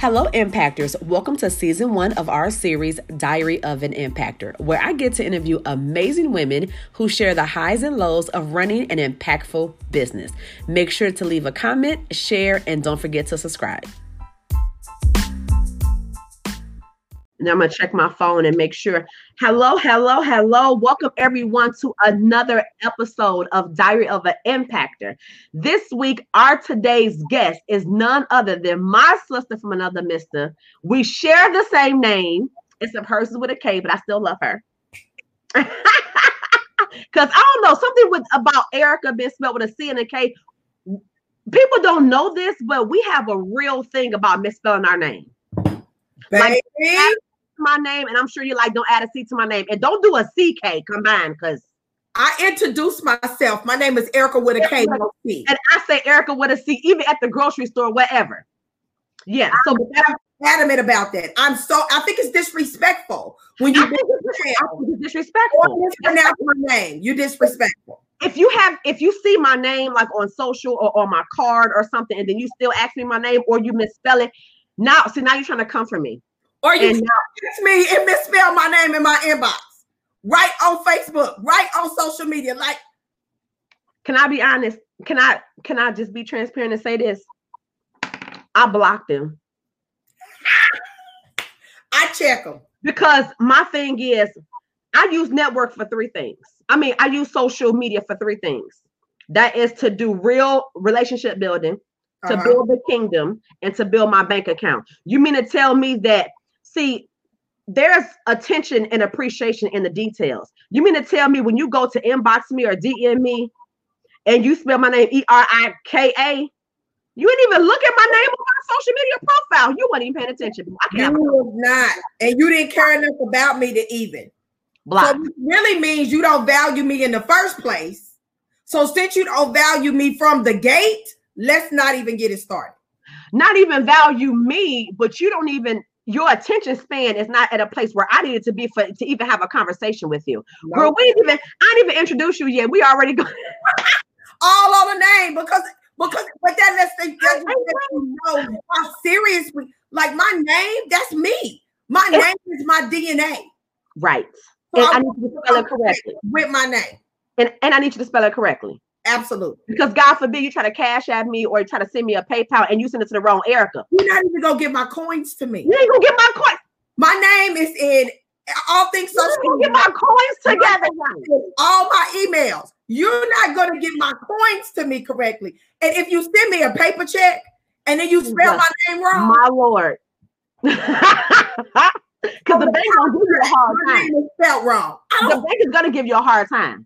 Hello, Impactors. Welcome to season one of our series, Diary of an Impactor, where I get to interview amazing women who share the highs and lows of running an impactful business. Make sure to leave a comment, share, and don't forget to subscribe. Now I'm gonna check my phone and make sure. Hello, hello, hello. Welcome everyone to another episode of Diary of an Impactor. This week, our today's guest is none other than my sister from another mister. We share the same name. It's a person with a K, but I still love her. Cause I don't know something with about Erica being spelled with a C and a K. People don't know this, but we have a real thing about misspelling our name. Baby. Like, my name, and I'm sure you like don't add a C to my name, and don't do a CK combined because I introduce myself. My name is Erica with a K, no C. and I say Erica with a C, even at the grocery store, whatever. Yeah, so but that, Adamant about that. I'm so. I think it's disrespectful when you I think it's, I think it's disrespectful. mispronounce my name. You disrespectful. If you have, if you see my name like on social or on my card or something, and then you still ask me my name or you misspell it, now see now you're trying to come for me. Or you And text me and misspell my name in my inbox. Right on Facebook, right on social media. Like Can I be honest? Can I can I just be transparent and say this? I blocked them. I check them. because my thing is I use network for three things. I mean, I use social media for three things. That is to do real relationship building, to Uh-huh. build the kingdom, and to build my bank account. You mean to tell me that see there's attention and appreciation in the details. You mean to tell me when you go to inbox me or DM me and you spell my name E R I K A, you didn't even look at my name on my social media profile. You weren't even paying attention. I can't You was not, and you didn't care enough about me to even. block. So really means you don't value me in the first place. So since you don't value me from the gate, let's not even get it started. not even value me, but you don't even your attention span is not at a place where I needed to be for to even have a conversation with you. Girl, we didn't even I didn't even introduce you yet. We already go. all on the name because because but that lets the that you know how serious we like my name. That's me. My name is my DNA. Right. So And I I need you to spell it correctly. with my name. And and I need you to spell it correctly. Absolutely. Because God forbid you try to cash at me or try to send me a PayPal and you send it to the wrong Erica. You're not even gonna get my coins to me. You ain't gonna get my coins. My name is in all things You social gonna get my coins together. all my emails. You're not going to get my coins to me correctly. And if you send me a paper check and then you spell my name wrong, My Lord. Because oh, the bank gonna give you a hard my time. name is spelled wrong. The bank is gonna give you a hard time.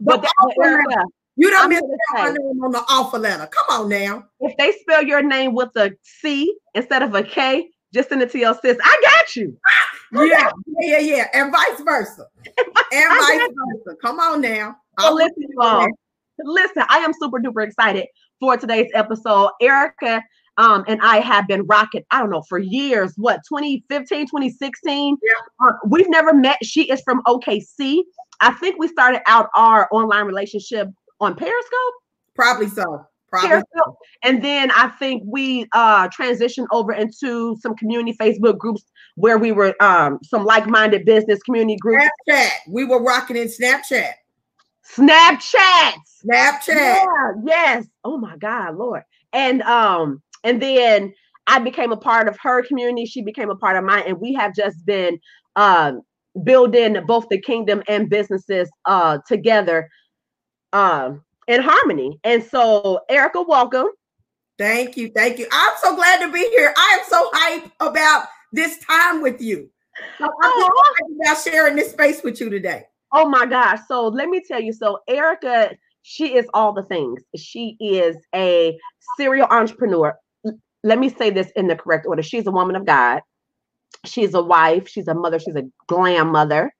But The that, offer. Erica, you don't misspell my name on the offer letter. Come on now. if they spell your name with a C instead of a K, just send it to your sis. I got you. Yeah, yeah, yeah, yeah. And vice versa. And vice versa. Come on now. So I'll listen, y'all. Listen, I am super duper excited for today's episode. Erica um, and I have been rocking, I don't know, for years. What, 2015, 2016? Yeah. Uh, we've never met. She is from OKC. I think we started out our online relationship on Periscope. Probably so. Probably. Periscope. And then I think we uh transitioned over into some community Facebook groups where we were um some like-minded business community groups. Snapchat. We were rocking in Snapchat. Snapchat. Snapchat. Yeah, yes. Oh my God, Lord. And um, and then I became a part of her community. She became a part of mine, and we have just been um building both the kingdom and businesses uh together um in harmony. And so, Erica, welcome. Thank you. Thank you. I'm so glad to be here. I am so hyped about this time with you. I'm so Oh. hyped about sharing this space with you today. Oh my gosh. So let me tell you. So Erica, she is all the things. She is a serial entrepreneur. Let me say this in the correct order. She's a woman of God. She's a wife. She's a mother. She's a glam mother.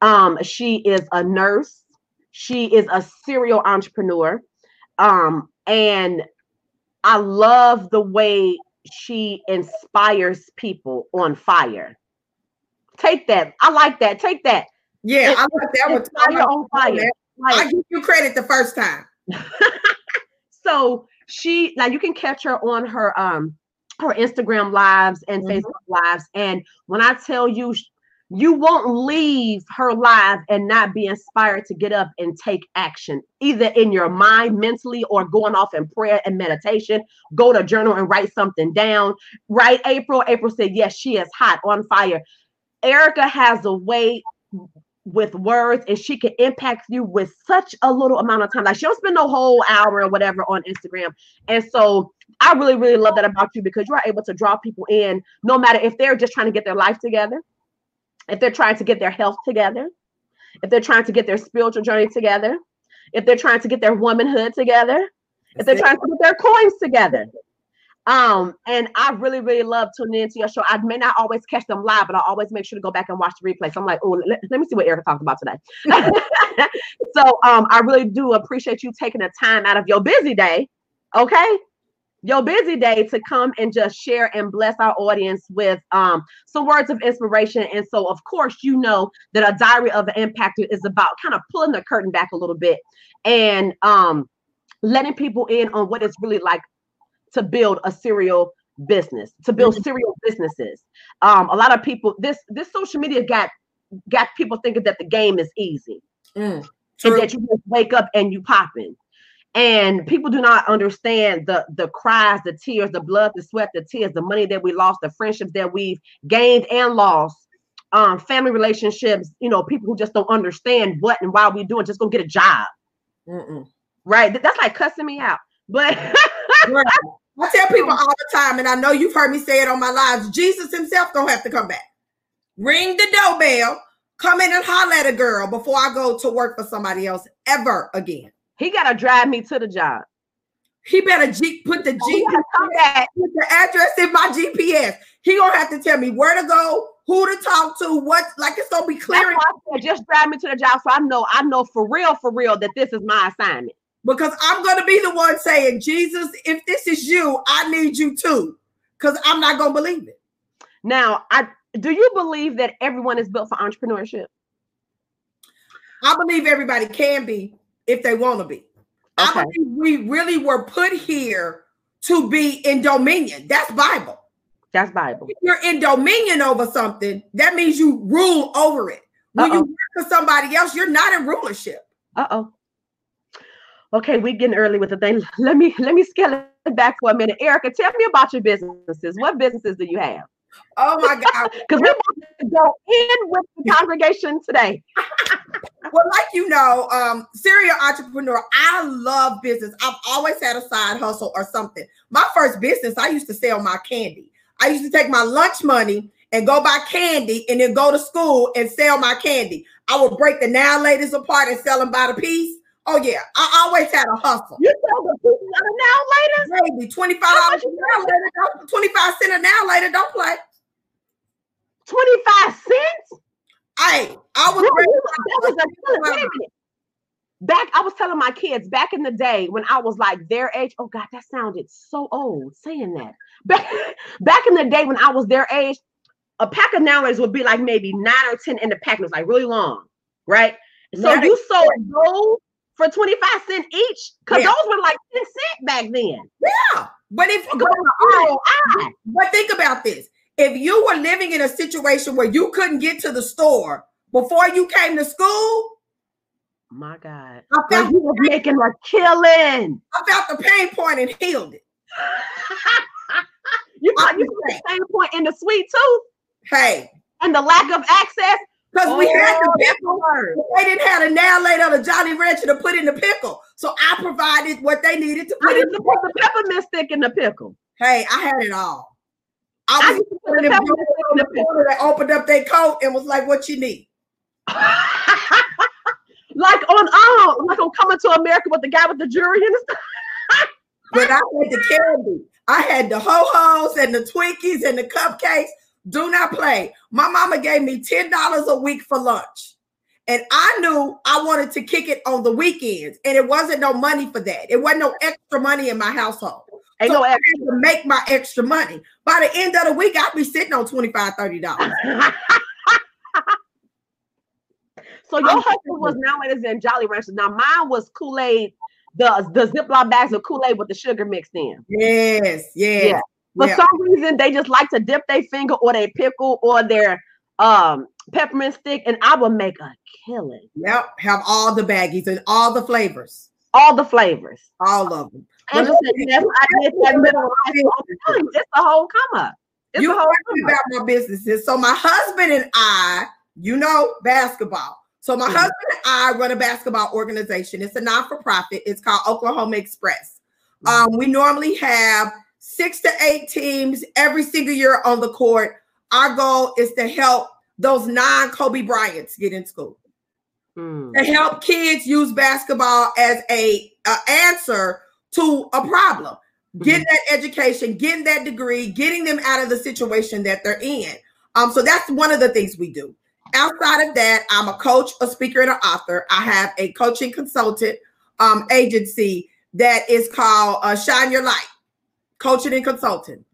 Um, she is a nurse. She is a serial entrepreneur. Um, and I love the way she inspires people on fire. Take that. I like that. Take that. Yeah, I like that one. Inspire on fire. I give you credit the first time. so she like you can catch her on her um her Instagram lives and mm-hmm. Facebook lives. And when I tell you, you won't leave her live and not be inspired to get up and take action, either in your mind mentally or going off in prayer and meditation. Go to journal and write something down. Right, April? April said, Yes, she is hot on fire. Erica has a way with words and she can impact you with such a little amount of time. Like she don't spend no whole hour or whatever on Instagram. And so I really, really love that about you because you are able to draw people in no matter if they're just trying to get their life together, if they're trying to get their health together, if they're trying to get their spiritual journey together, if they're trying to get their womanhood together, if they're trying to get their coins together. Um, and I really, really love tuning into your show. I may not always catch them live, but I always make sure to go back and watch the replay. So I'm like, oh, let, let me see what Erica talked about today. so um, I really do appreciate you taking the time out of your busy day, okay? Your busy day to come and just share and bless our audience with um, some words of inspiration. And so, of course, you know that a diary of an impactor is about kind of pulling the curtain back a little bit and um, letting people in on what it's really like to build a serial business, to build mm-hmm. serial businesses. Um, a lot of people, this this social media got got people thinking that the game is easy. Mm, and that you just wake up and you pop in. And people do not understand the the cries, the tears, the blood, the sweat, the tears, the money that we lost, the friendships that we've gained and lost, um, family relationships. You know, people who just don't understand what and why we doing. Just go get a job, Mm-mm. right? That's like cussing me out. But I tell people all the time, and I know you've heard me say it on my lives. Jesus Himself gonna have to come back. Ring the doorbell. Come in and holler at a girl before I go to work for somebody else ever again. He gotta drive me to the job. He better G- put the G oh, put the address in my GPS. He gonna have to tell me where to go, who to talk to, what like it's gonna be clear. Just drive me to the job so I know I know for real, for real that this is my assignment because I'm going to be the one saying, Jesus, if this is you, I need you too, because I'm not going to believe it. Now, I do you believe that everyone is built for entrepreneurship? I believe everybody can be if they want to be. Okay. I believe we really were put here to be in dominion. That's Bible. That's Bible. If you're in dominion over something, that means you rule over it. When Uh-oh. you work for somebody else, you're not in rulership. Uh oh okay, we're getting early with the thing. Let me let me scale it back for a minute. Erica, tell me about your businesses. What businesses do you have? Oh my God. Because we're going to go in with the congregation today. well, like you know, um, serial entrepreneur, I love business. I've always had a side hustle or something. My first business, I used to sell my candy. I used to take my lunch money and go buy candy and then go to school and sell my candy. I would break the now ladies apart and sell them by the piece. Oh yeah, I always had a hustle. You sell the pieces of the now later? Maybe twenty five dollars now later. Twenty five cent a now later. Don't play. Twenty five cents. Hey, I was. That was a back. I was telling my kids back in the day when I was like their age. Oh God, that sounded so old saying that. Back back in the day when I was their age, a pack of nowlers would be like maybe nine or ten in the pack. It was like really long, right? So you sold those for 25 cents each because yeah. those were like 10 cents back then. Yeah. But if you go to but think about this. If you were living in a situation where you couldn't get to the store before you came to school, my God, I felt you were making a killing. I felt the pain point and healed it. you got you the pain point in the sweet tooth. Hey, and the lack of access. Because oh, we had the oh, pickle. They didn't have a nail laid on a Jolly Rancher to put in the pickle. So I provided what they needed to put I in the, put the peppermint stick in the pickle. Hey, I had it all. I was I putting on the corner that opened up their coat and was like, what you need? like on oh, like on coming to America with the guy with the jury and stuff. but I had the candy. I had the ho-hos and the Twinkies and the cupcakes. Do not play. My mama gave me $10 a week for lunch. And I knew I wanted to kick it on the weekends. And it wasn't no money for that. It wasn't no extra money in my household. Ain't so no extra. to make my extra money. By the end of the week, I'd be sitting on $25, $30. so your husband was now it is in Jolly Ranchers. Now mine was Kool-Aid, the, the Ziploc bags of Kool-Aid with the sugar mixed in. Yes, yes. Yeah. For Yeah. some reason, they just like to dip their finger or their pickle or their um peppermint stick, and I will make a killing. Yep. Have all the baggies and all the flavors, All the flavors. all of them. And Well, that's what I did that middle of life all the time. It's a whole come up. It's you the whole me come up. about my businesses. So my husband and I, you know, basketball. So my Mhm. husband and I run a basketball organization. It's a non-for-profit. It's called Oklahoma Express. Um, we normally have six to eight teams every single year on the court. Our goal is to help those non-Kobe Bryants get in school. Mm. to help kids use basketball as a, a answer to a problem. Getting that education getting that degree getting them out of the situation that they're in. Um so that's one of the things we do. Outside of that i'm a coach a speaker and an author. I have a coaching consultant um agency that is called uh, shine your light coaching and consulting.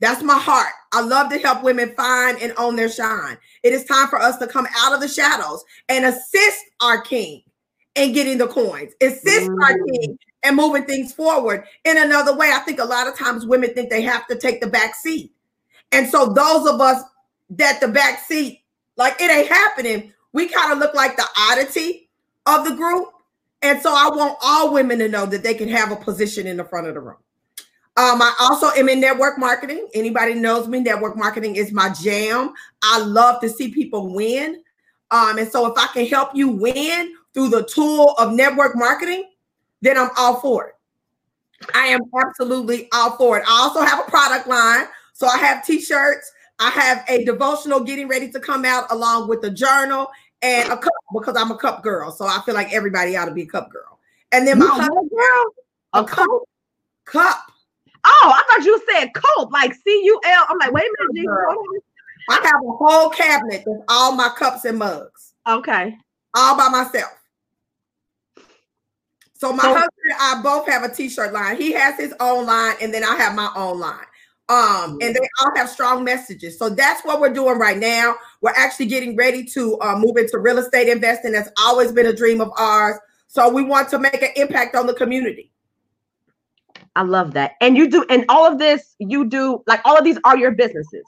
That's my heart. I love to help women find and own their shine. It is time for us to come out of the shadows and assist our king in getting the coins, assist our Mm. king and moving things forward in another way. I think a lot of times women think they have to take the back seat. And so those of us that the back seat, like it ain't happening, we kind of look like the oddity of the group. And so I want all women to know that they can have a position in the front of the room. Um, I also am in network marketing. Anybody knows me, network marketing is my jam. I love to see people win. Um, and so if I can help you win through the tool of network marketing, then I'm all for it. I am absolutely all for it. I also have a product line. So I have t-shirts, I have a devotional getting ready to come out along with a journal and a cup because I'm a cup girl. So I feel like everybody ought to be a cup girl. And then my You a husband, girl? A cup, cup. Oh, I thought you said coat, like C U L. I'm like, wait a minute, Girl. I have a whole cabinet with all my cups and mugs. Okay. all by myself. So my So- husband and I both have a t-shirt line. He has his own line, and then I have my own line. Um, and they all have strong messages. So that's what we're doing right now. We're actually getting ready to uh, move into real estate investing. That's always been a dream of ours. So we want to make an impact on the community. I love that. And you do, and all of this, you do, like all of these are your businesses.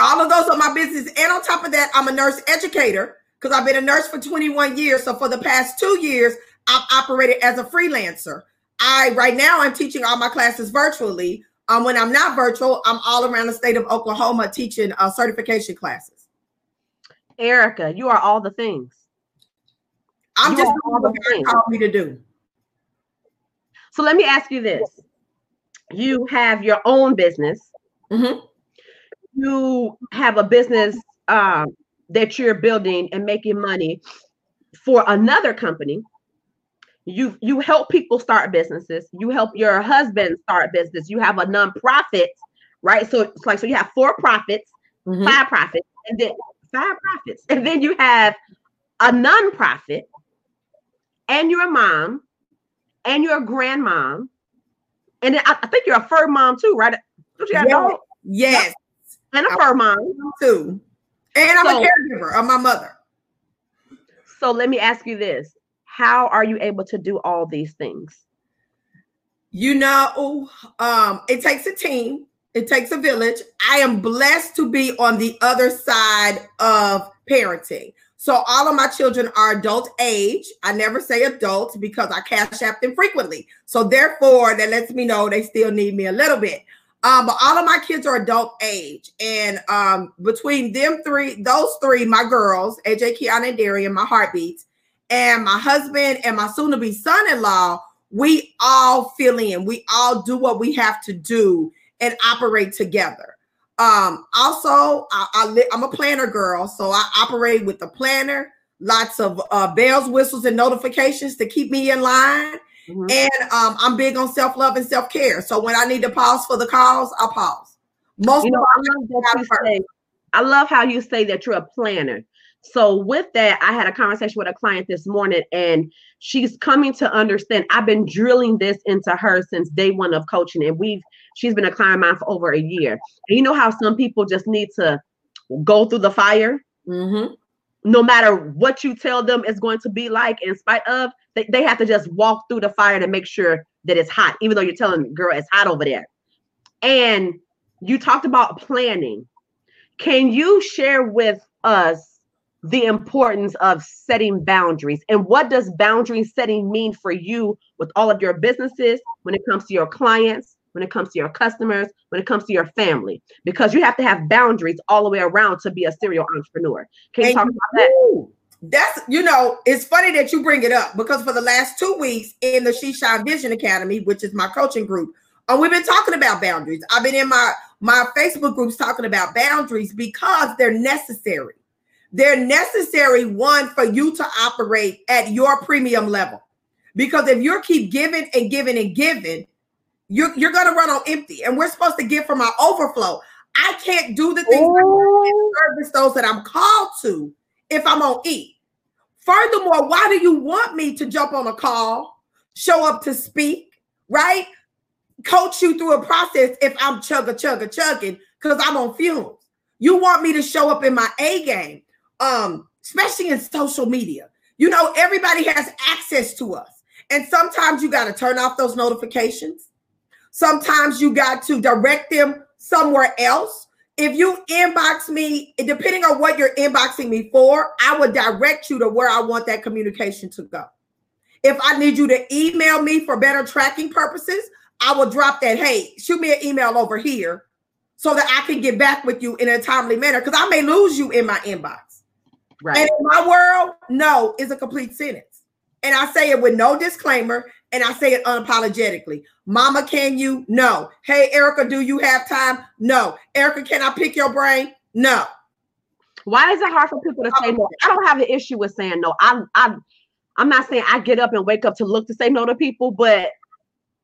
All of those are my business. And on top of that, I'm a nurse educator because I've been a nurse for 21 years. So for the past two years, I've operated as a freelancer. I right now I'm teaching all my classes virtually. Um, when I'm not virtual, I'm all around the state of Oklahoma teaching uh, certification classes. Erica, you are all the things. I'm You just doing all the things. called me to do. So let me ask you this. You have your own business. Mhm. You have a business um, that you're building and making money for another company. You you help people start businesses. You help your husband start business. You have a nonprofit, right? So it's like so you have four profits, Mhm. five profits, and then five profits, and then you have a nonprofit, and you're a mom, and you're a grandmom, and then I, I think you're a fur mom too, right? Don't you have a Yes, and a fur mom? too. And I'm So- a caregiver of my mother. So let me ask you this: How are you able to do all these things? You know, um, it takes a team, it takes a village. I am blessed to be on the other side of parenting. So all of my children are adult age. I never say adults because I cash app them frequently. So therefore, that lets me know they still need me a little bit. Um, but all of my kids are adult age, and um, between them three, those three, my girls, AJ, Kiana, and Darian, my heartbeats, and my husband and my soon-to-be son-in-law, we all fill in. We all do what we have to do and operate together. Um, also, I, I li- I'm a planner girl, so I operate with the planner, lots of uh, bells, whistles, and notifications to keep me in line. Mhm. And um, I'm big on self love and self care. So when I need to pause for the calls, I'll pause. Most You know, of I love that you say. I love how you say that you're a planner. So with that, I had a conversation with a client this morning, and she's coming to understand. I've been drilling this into her since day one of coaching, and we've she's been a client of mine for over a year. And you know how some people just need to go through the fire, Mhm. no matter what you tell them it's going to be like, in spite of they, they have to just walk through the fire to make sure that it's hot, even though you're telling them, girl, it's hot over there. And you talked about planning. Can you share with us the importance of setting boundaries and what does boundary setting mean for you with all of your businesses when it comes to your clients, when it comes to your customers, when it comes to your family? Because you have to have boundaries all the way around to be a serial entrepreneur. Can you and talk about that? That's you know, it's funny that you bring it up because for the last two weeks in the She Shine Vision Academy, which is my coaching group, uh, we've been talking about boundaries. I've been in my my Facebook groups talking about boundaries because they're necessary. They're necessary one for you to operate at your premium level. Because if you keep giving and giving and giving, you're, you're going to run on empty. And we're supposed to give from our overflow. I can't do the things oh. service those that I'm called to if I'm on E. Furthermore, why do you want me to jump on a call, show up to speak, right? Coach you through a process if I'm chugga chugga chugging because I'm on fumes. You want me to show up in my A game, um, especially in social media. You know, everybody has access to us. And sometimes you got to turn off those notifications. Sometimes you got to direct them somewhere else if you inbox me, depending on what you're inboxing me for, I would direct you to where I want that communication to go. If I need you to email me for better tracking purposes, I will drop that. Hey, shoot me an email over here so that I can get back with you in a timely manner because I may lose you in my inbox. Right. And in my world, no is a complete sentence. And I say it with no disclaimer and I say it unapologetically. Mama, can you? No. Hey, Erica, do you have time? No. Erica, can I pick your brain? No. Why is it hard for people to say no? I don't have an issue with saying no. I, I, I'm not saying I get up and wake up to look to say no to people, but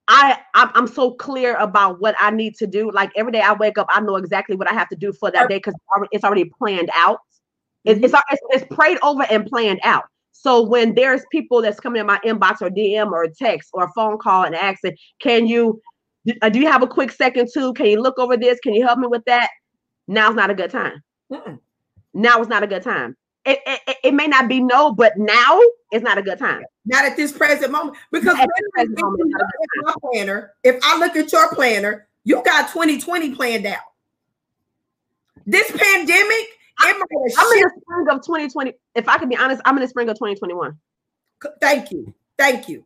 I, I'm so clear about what I need to do. Like every day I wake up, I know exactly what I have to do for that day because it's already planned out. Mm-hmm. It's, it's, it's prayed over and planned out. So when there's people that's coming in my inbox or DM or text or phone call and asking, can you uh, do you have a quick second too? Can you look over this? Can you help me with that? Now's not a good time. Mm-mm. Now is not a good time. It, it, it, may not be no, but now is not a good time. Not at this present moment. Because present moment, my planner, if I look at your planner, you got 2020 planned out. This pandemic I'm in the spring of 2020. If I can be honest, I'm in the spring of 2021. Thank you. Thank you.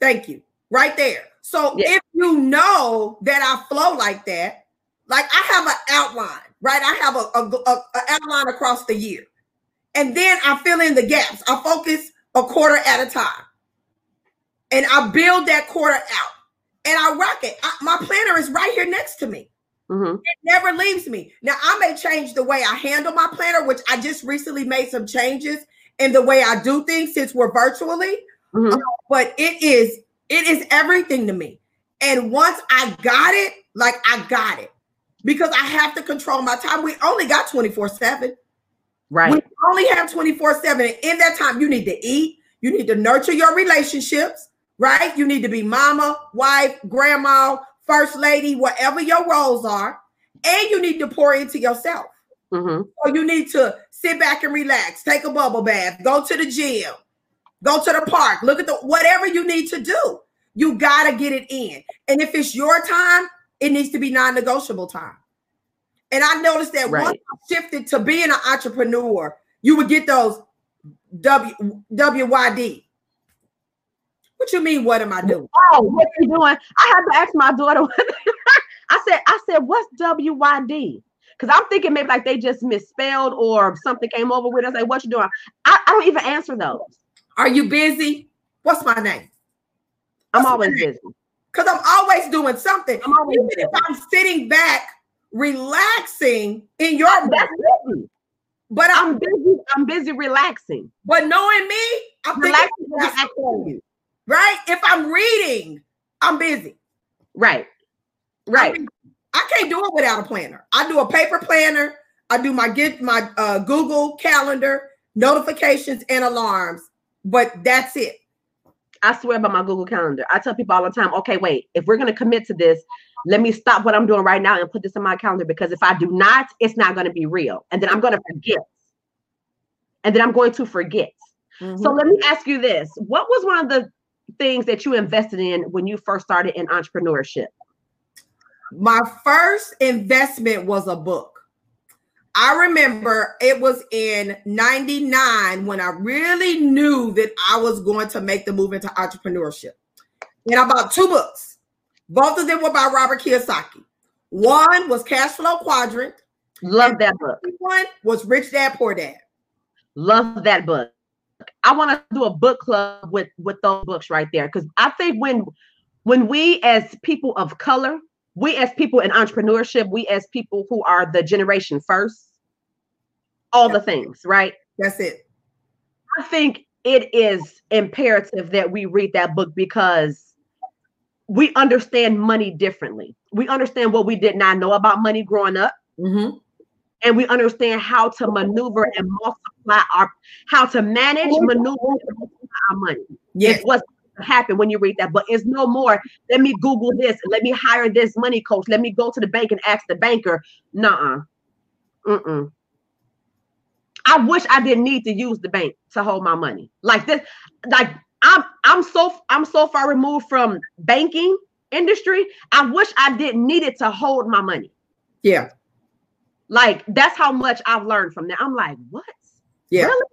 Thank you. Right there. So yeah. if you know that I flow like that, like I have an outline, right? I have a, a, a, a outline across the year. And then I fill in the gaps. I focus a quarter at a time. And I build that quarter out. And I rock it. I, my planner is right here next to me. Mm-hmm. It never leaves me. Now, I may change the way I handle my planner, which I just recently made some changes in the way I do things since we're virtually. Mm-hmm. Uh, but it is it is everything to me. And once I got it, like I got it because I have to control my time. We only got 24 7. Right. We only have 24 7. And in that time, you need to eat, you need to nurture your relationships, right? You need to be mama, wife, grandma, first lady, whatever your roles are, and you need to pour into yourself. Mm-hmm. So you need to sit back and relax, take a bubble bath, go to the gym, go to the park, look at the whatever you need to do. You got to get it in. And if it's your time, it needs to be non-negotiable time. And I noticed that right. once I shifted to being an entrepreneur, you would get those W WYD what you mean? What am I doing? Oh, what you doing? I had to ask my daughter. I said, I said, what's WYD? Because I'm thinking maybe like they just misspelled or something came over with us. Like, what you doing? I, I don't even answer those. Are you busy? What's my name? What's I'm always busy. Because I'm always doing something. I'm always Even busy. if I'm sitting back, relaxing in your That's busy. But I'm, I'm, busy. I'm busy relaxing. But knowing me, I'm relaxing. relaxing right? If I'm reading, I'm busy. Right. Right. I, mean, I can't do it without a planner. I do a paper planner. I do my get my uh, Google Calendar notifications and alarms, but that's it. I swear by my Google Calendar. I tell people all the time, okay, wait, if we're going to commit to this, let me stop what I'm doing right now and put this in my calendar because if I do not, it's not going to be real. And then I'm going to forget. And then I'm going to forget. Mm-hmm. So let me ask you this. What was one of the things that you invested in when you first started in entrepreneurship? My first investment was a book. I remember it was in 99 when I really knew that I was going to make the move into entrepreneurship. And I bought two books. Both of them were by Robert Kiyosaki. One was Cash Flow Quadrant. Love that book. One was Rich Dad Poor Dad. Love that book. I want to do a book club with with those books right there because I think when when we as people of color, we as people in entrepreneurship, we as people who are the generation first, all the things, right? That's it. I think it is imperative that we read that book because we understand money differently. We understand what we did not know about money growing up. Mm-hmm. And we understand how to maneuver and multiply our, how to manage, maneuver, our money. Yes. It's what's happen when you read that, but it's no more. Let me Google this. Let me hire this money coach. Let me go to the bank and ask the banker. Nuh-uh. Mm-mm. I wish I didn't need to use the bank to hold my money. Like this, like I'm I'm so I'm so far removed from banking industry. I wish I didn't need it to hold my money. Yeah. Like that's how much I've learned from that. I'm like, what? Yeah. Really?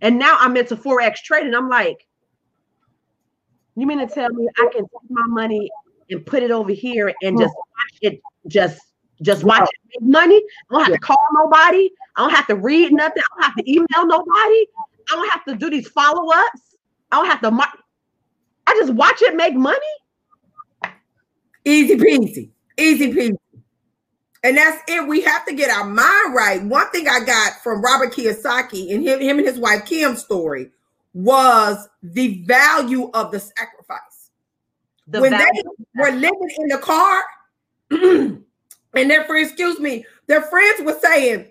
And now I'm into forex trading. I'm like, you mean to tell me I can take my money and put it over here and just watch it just just watch it make money? I don't have Yeah. to call nobody. I don't have to read nothing. I don't have to email nobody. I don't have to do these follow-ups. I don't have to mar- I just watch it make money. Easy peasy. Easy peasy. And that's it. We have to get our mind right. One thing I got from Robert Kiyosaki and him, him and his wife Kim's story was the value of the sacrifice. The when they were living in the car, and their friends, excuse me, their friends were saying,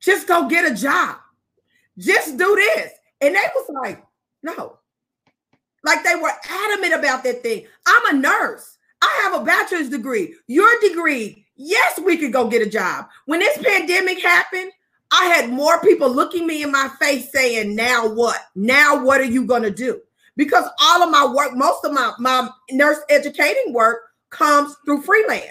just go get a job. Just do this. And they was like, no. Like they were adamant about that thing. I'm a nurse. I have a bachelor's degree. Your degree. Yes, we could go get a job. When this pandemic happened, I had more people looking me in my face saying, now what? Now what are you going to do? Because all of my work, most of my, my nurse educating work comes through freelance.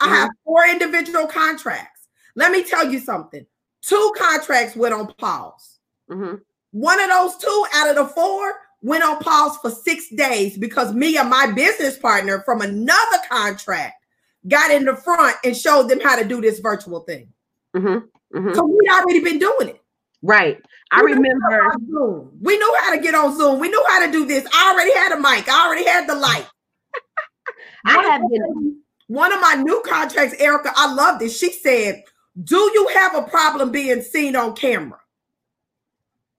I have four individual contracts. Let me tell you something. Two contracts went on pause. Mhm. One of those two out of the four went on pause for six days because me and my business partner from another contract got in the front and showed them how to do this virtual thing. Mhm. Mhm. So we'd already been doing it. Right. I We remember Zoom. We knew how to get on Zoom. We knew how to do this. I already had a mic. I already had the light. I have been One of my new contracts, Erica, I love this. She said, Do you have a problem being seen on camera?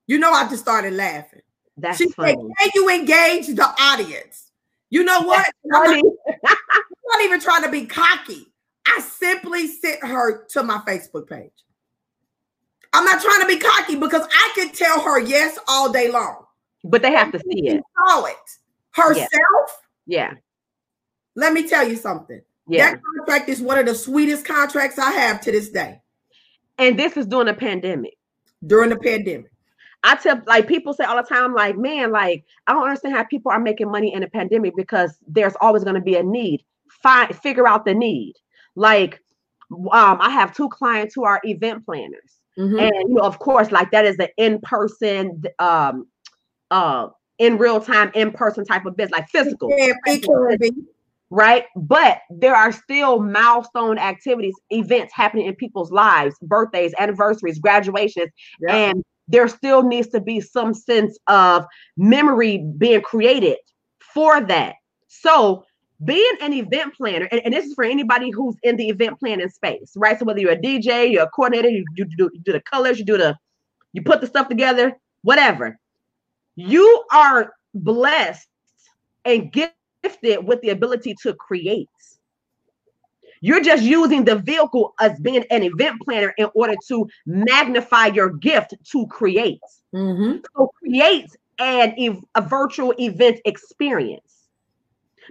You know, I just started laughing. that's she funny. said, Can you engage the audience? You know what? I'm not, I'm not even trying to be cocky. I simply sent her to my Facebook page. I'm not trying to be cocky because I could tell her yes all day long. But they have to see it. saw it herself. Yeah. Let me tell you something. Yeah. That contract is one of the sweetest contracts I have to this day And this is during a pandemic. during the pandemic. I tell like people say all the time, like, man, like I don't understand how people are making money in a pandemic because there's always going to be a need. Find figure out the need. Like, um, I have two clients who are event planners, Mhm. and you know, of course, like that is an in-person, um, uh, in real time, in-person type of business, like physical. Yeah, it can be. right? But there are still milestone activities, events happening in people's lives, birthdays, anniversaries, graduations, Yeah. and there still needs to be some sense of memory being created for that. So, being an event planner, and, and this is for anybody who's in the event planning space, right? So, whether you're a DJ, you're a coordinator, you, you, do, you do the colors, you do the, you put the stuff together, whatever. You are blessed and gifted with the ability to create. You're just using the vehicle as being an event planner in order to magnify your gift to create. Mhm. So create an ev- a virtual event experience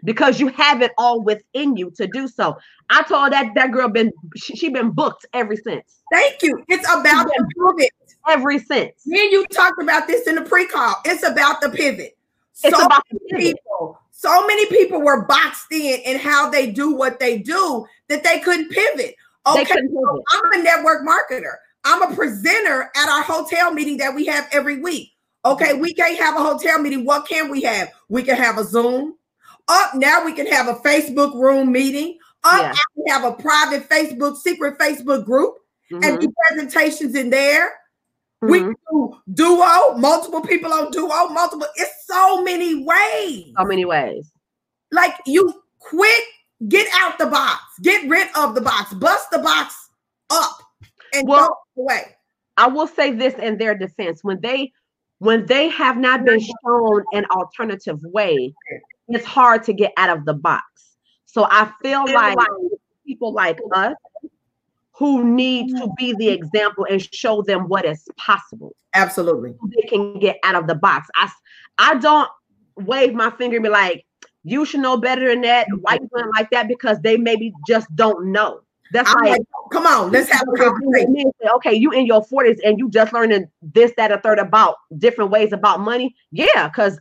because you have it all within you to do so. I told that that girl been she, she been booked ever since. Thank you. It's about the pivot. Ever since. Me and you talked about this in the pre-call. It's about the pivot. It's so about the pivot. people, So many people were boxed in in how they do what they do that they couldn't pivot. Okay, couldn't pivot. I'm a network marketer. I'm a presenter at our hotel meeting that we have every week. Okay, we can't have a hotel meeting. What can we have? We can have a Zoom. Up now, we can have a Facebook room meeting. Up yeah. we have a private Facebook, secret Facebook group, mm-hmm. and do presentations in there. Mm-hmm. We do duo, multiple people on duo, multiple. It's so many ways. So many ways. Like you quit, get out the box, get rid of the box, bust the box up, and well, go away. I will say this in their defense: when they when they have not been shown an alternative way, it's hard to get out of the box. So I feel like people like us who need to mm-hmm. be the example and show them what is possible. Absolutely. So they can get out of the box. I, I don't wave my finger and be like, you should know better than that. Mm-hmm. Why you doing like that? Because they maybe just don't know. That's I'm like, like, come on, let's have a conversation. Okay, you in your 40s and you just learning this, that, a third about different ways about money. Yeah, because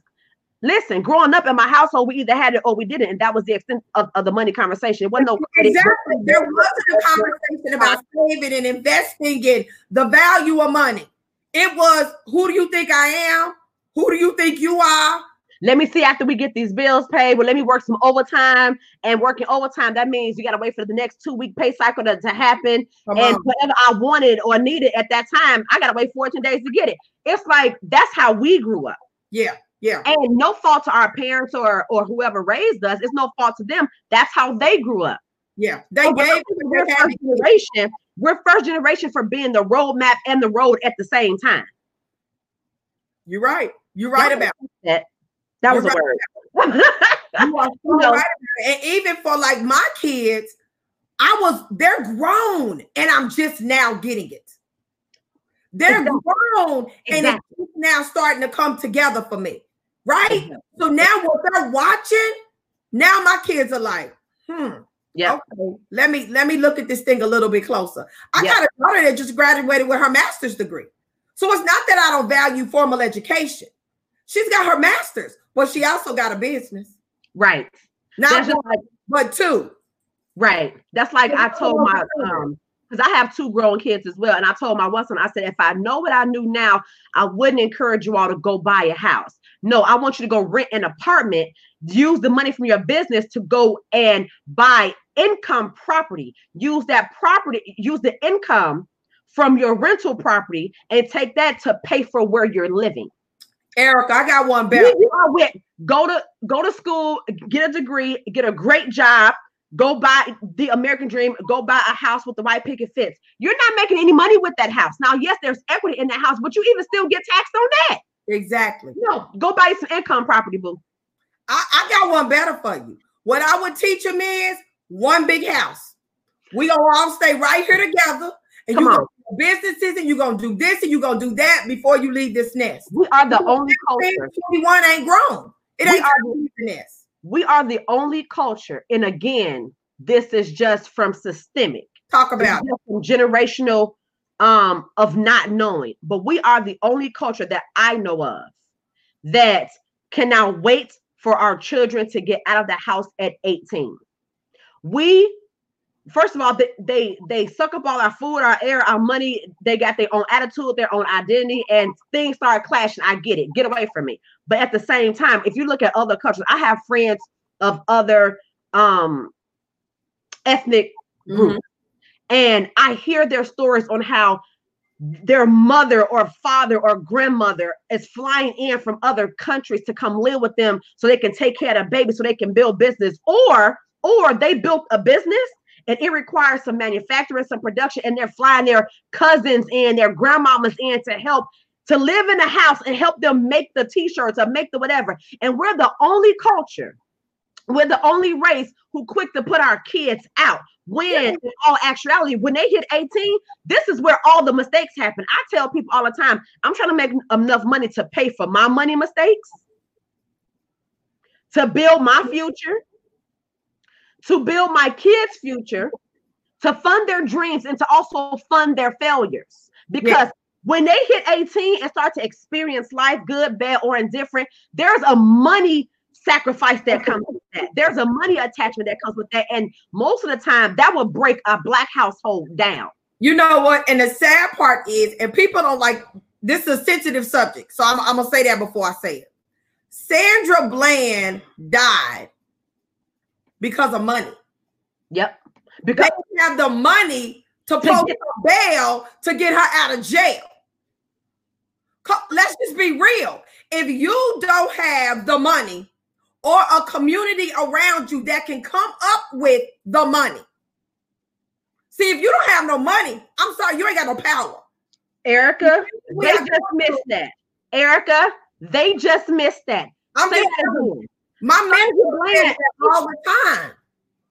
Listen, growing up in my household, we either had it or we didn't, and that was the extent of, of the money conversation. It wasn't no exactly. There wasn't a conversation about saving and investing in the value of money. It was who do you think I am? Who do you think you are? Let me see after we get these bills paid. Well, let me work some overtime. And working overtime, that means you got to wait for the next two week pay cycle to, to happen. Come and on. whatever I wanted or needed at that time, I got to wait 14 days to get it. It's like that's how we grew up. Yeah. Yeah. And no fault to our parents or or whoever raised us. It's no fault to them. That's how they grew up. Yeah. They so gave we're first generation. We're first generation for being the roadmap and the road at the same time. You're right. You're right about that. That was You're a right word. you are so right about it. And even for like my kids, I was they're grown and I'm just now getting it. They're exactly. grown exactly. and it's now starting to come together for me right? So now what they're watching, now my kids are like, hmm. Yeah. Okay, let me let me look at this thing a little bit closer. I got a daughter that just graduated with her master's degree. So it's not that I don't value formal education. She's got her master's, but she also got a business. Right. Not one, like, but two. Right. That's like I told my um because I have two grown kids as well. And I told my one son, I said, if I know what I knew now, I wouldn't encourage you all to go buy a house. No, I want you to go rent an apartment, use the money from your business to go and buy income property. Use that property, use the income from your rental property and take that to pay for where you're living. Eric, I got one better. With, go to go to school, get a degree, get a great job, go buy the American dream, go buy a house with the white picket fence. You're not making any money with that house. Now, yes, there's equity in that house, but you even still get taxed on that. Exactly. No, go buy some income property, boo. I, I got one better for you. What I would teach them is one big house. We gonna all stay right here together, and Come you on. businesses, and you're gonna do this, and you're gonna do that before you leave this nest. We are the only culture. 21 ain't grown. It ain't the nest. We are the only culture, and again, this is just from systemic. Talk about from generational um, of not knowing. But we are the only culture that I know of that can now wait for our children to get out of the house at 18. We first of all they, they they suck up all our food our air our money. They got their own attitude their own identity and things start clashing. I get it. Get away from me. But at the same time if you look at other cultures i have friends of other um ethnic groups mm-hmm. And I hear their stories on how their mother or father or grandmother is flying in from other countries to come live with them so they can take care of the baby so they can build business. Or or they built a business and it requires some manufacturing some production and they're flying their cousins and their grandmamas in to help to live in the house and help them make the t-shirts or make the whatever and we're the only culture we're the only race who quick to put our kids out when in all actuality, when they hit 18, this is where all the mistakes happen. I tell people all the time, I'm trying to make enough money to pay for my money mistakes, to build my future, to build my kids' future, to fund their dreams, and to also fund their failures. Because yeah. when they hit 18 and start to experience life, good, bad, or indifferent, there's a money sacrifice that comes with that. There's a money attachment that comes with that. And most of the time, that will break a black household down. You know what? And the sad part is, and people don't like this is a sensitive subject. So I'm, I'm gonna say that before I say it. Sandra Bland died because of money. Yep. Because they have the money to post a bail to get her out of jail. Let's just be real. If you don't have the money or a community around you that can come up with the money, see, if you don't have no money, I'm sorry, you ain't got no power. Erica, they just missed that. Erica, they just missed that. I'm Say that My man Bland all the time.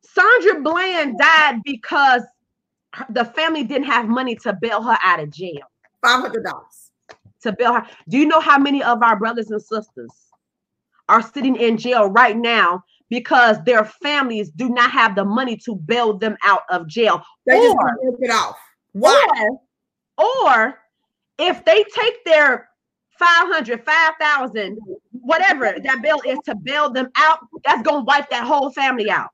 Sandra Bland died because the family didn't have money to bail her out of jail. Five hundred dollars to bail her. Do you know how many of our brothers and sisters are sitting in jail right now because their families do not have the money to bail them out of jail? They or, just get off. Why? Or, or if they take their 500, 5,000, whatever that bill is to bail them out, that's going to wipe that whole family out.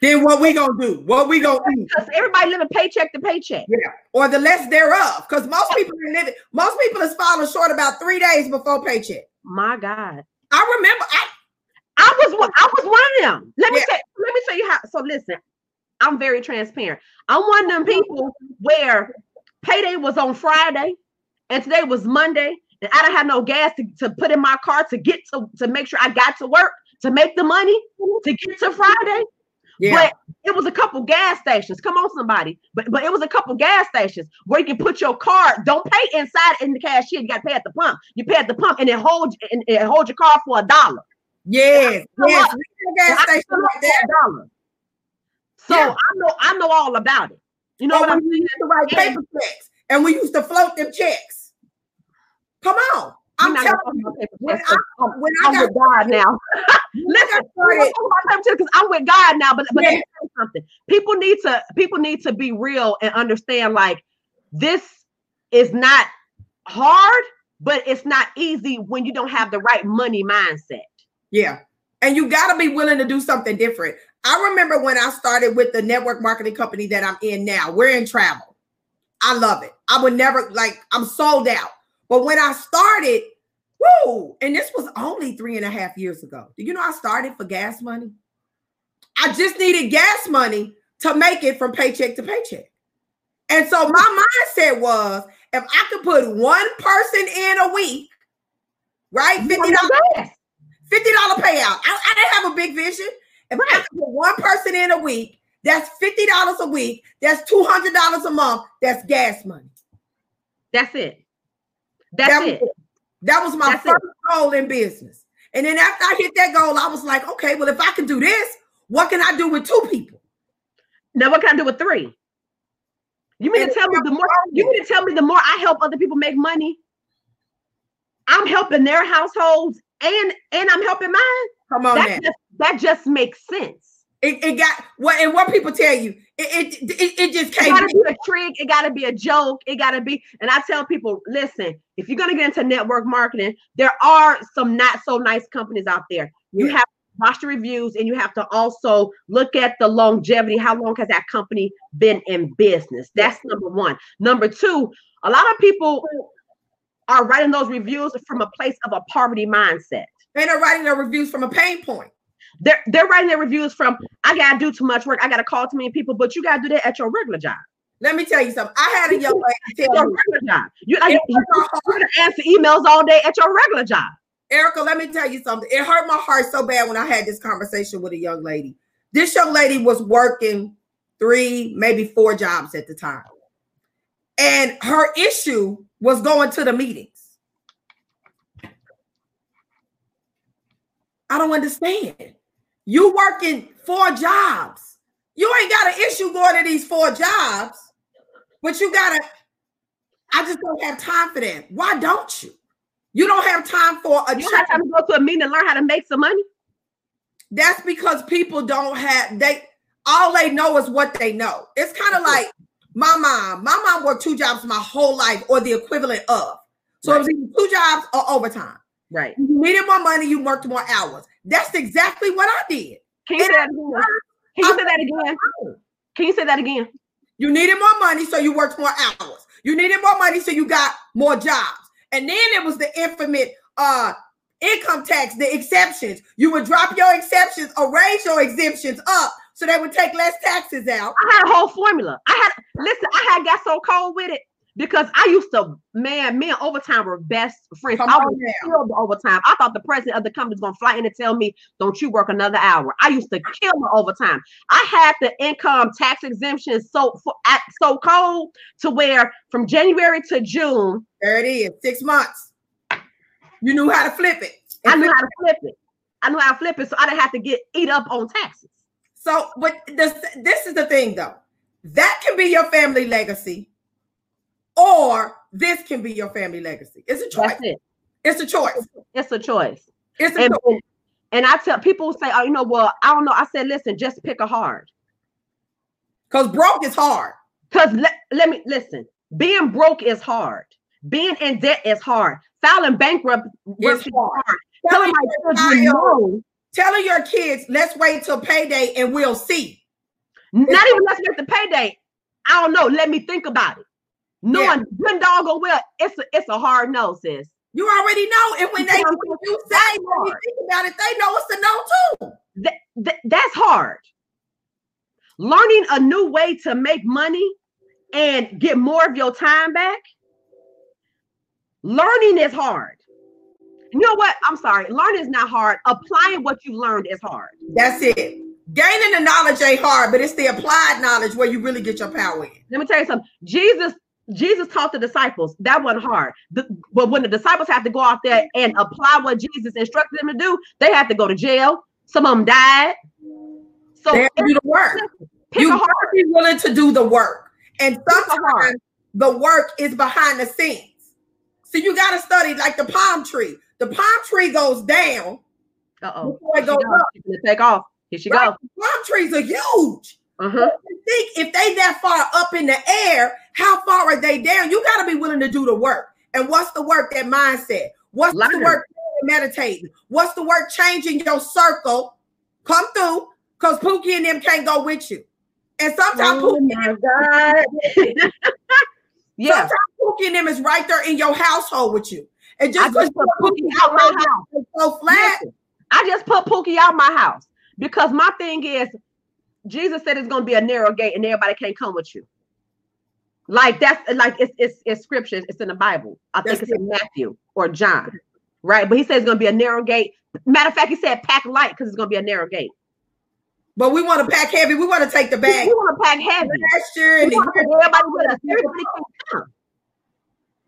Then what we gonna do? What we gonna do? Because everybody living paycheck to paycheck. Yeah, or the less thereof. Because most people are living. Most people is falling short about three days before paycheck. My God, I remember. I I was one. I was one of them. Let me yeah. let me tell you how. So listen, I'm very transparent. I'm one of them people where payday was on Friday, and today was Monday, and I don't have no gas to, to put in my car to get to to make sure I got to work to make the money to get to Friday. Yeah. But it was a couple gas stations. Come on, somebody. But but it was a couple gas stations where you can put your card. Don't pay inside in the cashier. You got to pay at the pump. You pay at the pump and it holds and it holds your car for a dollar. Yes, yes. Gas station right. Dollar. So yeah. I know I know all about it. You know oh, what I'm saying? to write paper checks and we used to float them checks. Come on. I'm telling you, when I, when I with God now. Listen, because I'm with God now. But but yeah. something. People need to people need to be real and understand. Like this is not hard, but it's not easy when you don't have the right money mindset. Yeah, and you got to be willing to do something different. I remember when I started with the network marketing company that I'm in now. We're in travel. I love it. I would never like. I'm sold out. But when I started, whoo, and this was only three and a half years ago. Do you know I started for gas money? I just needed gas money to make it from paycheck to paycheck. And so my mindset was if I could put one person in a week, right? $50, $50 payout. I, I, didn't have a big vision. If. I could put one person in a week, that's $50 a week, that's $200 a month, that's gas money. That's it. That's that it. Was, that was my That's first it. goal in business. And then after I hit that goal, I was like, okay, well, if I can do this, what can I do with two people? Now, what can I do with three? You mean and to tell me the more you mean to tell me the more I help other people make money, I'm helping their households and and I'm helping mine. Come on, that just, that just makes sense. It, it got what and what people tell you. It it, it, it just can't. It gotta be a trick. It gotta be a joke. It gotta be. And I tell people, listen, if you're gonna get into network marketing, there are some not so nice companies out there. You have to watch the reviews and you have to also look at the longevity. How long has that company been in business? That's number one. Number two, a lot of people are writing those reviews from a place of a poverty mindset. And they're writing their reviews from a pain point. They're they're writing their reviews from I gotta do too much work. I gotta call too many people, but you gotta do that at your regular job. Let me tell you something. I had a young lady tell me regular job. You, like, you, you answer emails all day at your regular job. Erica, let me tell you something. It hurt my heart so bad when I had this conversation with a young lady. This young lady was working three, maybe four jobs at the time. And her issue was going to the meetings. I don't understand. You working four jobs. You ain't got an issue going to these four jobs, but you gotta. I just don't have time for that. Why don't you? You don't have time for a. You have time to go to a meeting and learn how to make some money. That's because people don't have they. All they know is what they know. It's kind of like my mom. My mom worked two jobs my whole life, or the equivalent of. So right. it was either two jobs or overtime. Right. You needed more money, you worked more hours. That's exactly what I did. Can you And say that again? Can you say that again? Can you say that again? You needed more money, so you worked more hours. You needed more money, so you got more jobs. And then it was the infamous uh income tax, the exceptions. You would drop your exceptions or raise your exemptions up so they would take less taxes out. I had a whole formula. I had listen, I had got so cold with it because I used to, man, me and overtime were best friends. Come I was now. kill the overtime. I thought the president of the company was gonna fly in and tell me, "Don't you work another hour." I used to kill the overtime. I had the income tax exemption so for, at, so cold to where from January to June, There it is, six months. You knew how to flip it. I knew how to flip it. I knew how to flip it, so I didn't have to get eat up on taxes. So, but this, this is the thing though. That can be your family legacy, or this can be your family legacy. It's a choice. It. It's a choice. It's a choice. It's a And, choice. and I tell people say, "Oh, you know, well, I don't know." I said, "Listen, just pick a hard." Because broke is hard. Because let, let me listen, being broke is hard. Being in debt is hard. Filing bankrupt is hard. hard. Telling Telling my your children child- no, telling your kids, let's wait till payday and we'll see. not even let's make the payday. I don't know. Let me think about it. Knowing good dog or well, it's a it's a hard no, sis. You already know. And when they Yeah. when you say, me hard. think about it, they know it's a no too. That, that- that's hard. Learning a new way to make money and get more of your time back. Learning is hard. You know what? I'm sorry. Learning is not hard. Applying what you learned is hard. That's it. Gaining the knowledge ain't hard, but it's the applied knowledge where you really get your power in. Let me tell you something. Jesus, Jesus taught the disciples. That wasn't hard. The- but when the disciples have to go out there and apply what Jesus instructed them to do, they have to go to jail. Some of them died. So They have to do the work. you hard. gotta be willing to do the work. And a hard. sometimes the work is behind the scenes. So you got to study like the palm tree. The palm tree goes down Uh-oh. before it goes goes. up. Take off. Here she Right. goes. Palm trees are huge. Uh-huh. You think if they that far up in the air, how far are they down? You got to be willing to do the work. And what's the work? That mindset. What's the work? Meditating. What's the work? Changing your circle. Come through, cause Pookie and them can't go with you. And sometimes Oh Pookie, my God. yeah. sometimes Pookie and them is right there in your household with you. And just because put Pookie out my house. so flat, Listen, I just put Pookie out my house because my thing is Jesus said it's gonna be a narrow gate and everybody can't come with you. Like that's like it's it's, it's scripture, it's in the Bible. I think That's it's in Matthew or John, right? But he says it's gonna be a narrow gate. Matter of fact, he said pack light because it's gonna be a narrow gate. but we want to pack heavy. We want to take the bag. We, want to pack heavy. Last year and We the wanna take year everybody with us. Everybody come.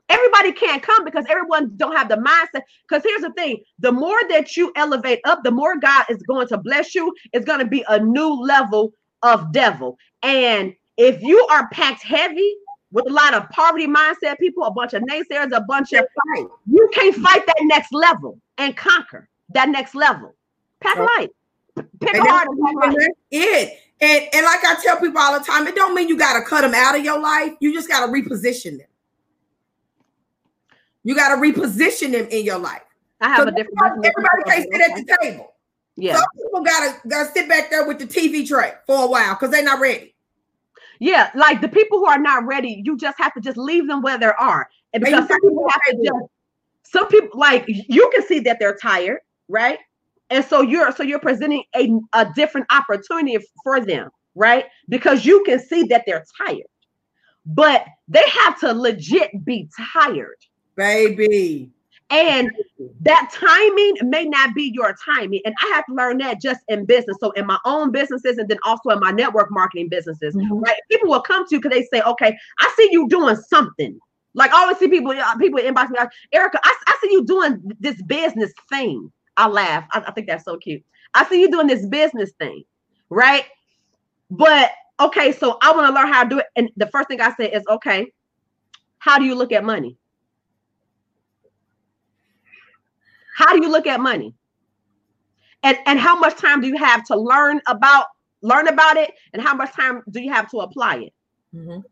Everybody can't come because everyone don't have the mindset. Because here's the thing: the more that you elevate up, the more God is going to bless you. It's going to be a new level of devil. And if you are packed heavy with a lot of poverty mindset people, a bunch of naysayers, a bunch of you can't fight that next level and conquer that next level. Pack light. Pick And hard that's, and pack it. And and like I tell people all the time, it don't mean you got to cut them out of your life. You just got to reposition them. You got to reposition them in your life. I have So a different. everybody, can't sit at the table. Yeah. Some people gotta gotta sit back there with the TV tray for a while because they're not ready. Yeah, like the people who are not ready, you just have to just leave them where they are. And And because some people have to just some people like you can see that they're tired, right? And so you're so you're presenting a, a different opportunity for them, right? Because you can see that they're tired, but they have to legit be tired. Baby. And that timing may not be your timing. And I have to learn that just in business. So in my own businesses and then also in my network marketing businesses, Mhm. right? People will come to you because they say, okay, I see you doing something. Like I always see people, uh, people inbox me like, Erica, I, I see you doing this business thing. I laugh. I, I think that's so cute. I see you doing this business thing, right? But okay, so I want to learn how to do it. And the first thing I say is, okay, how do you look at money? How do you look at money? And and how much time do you have to learn about learn about it and how much time do you have to apply it? Mhm.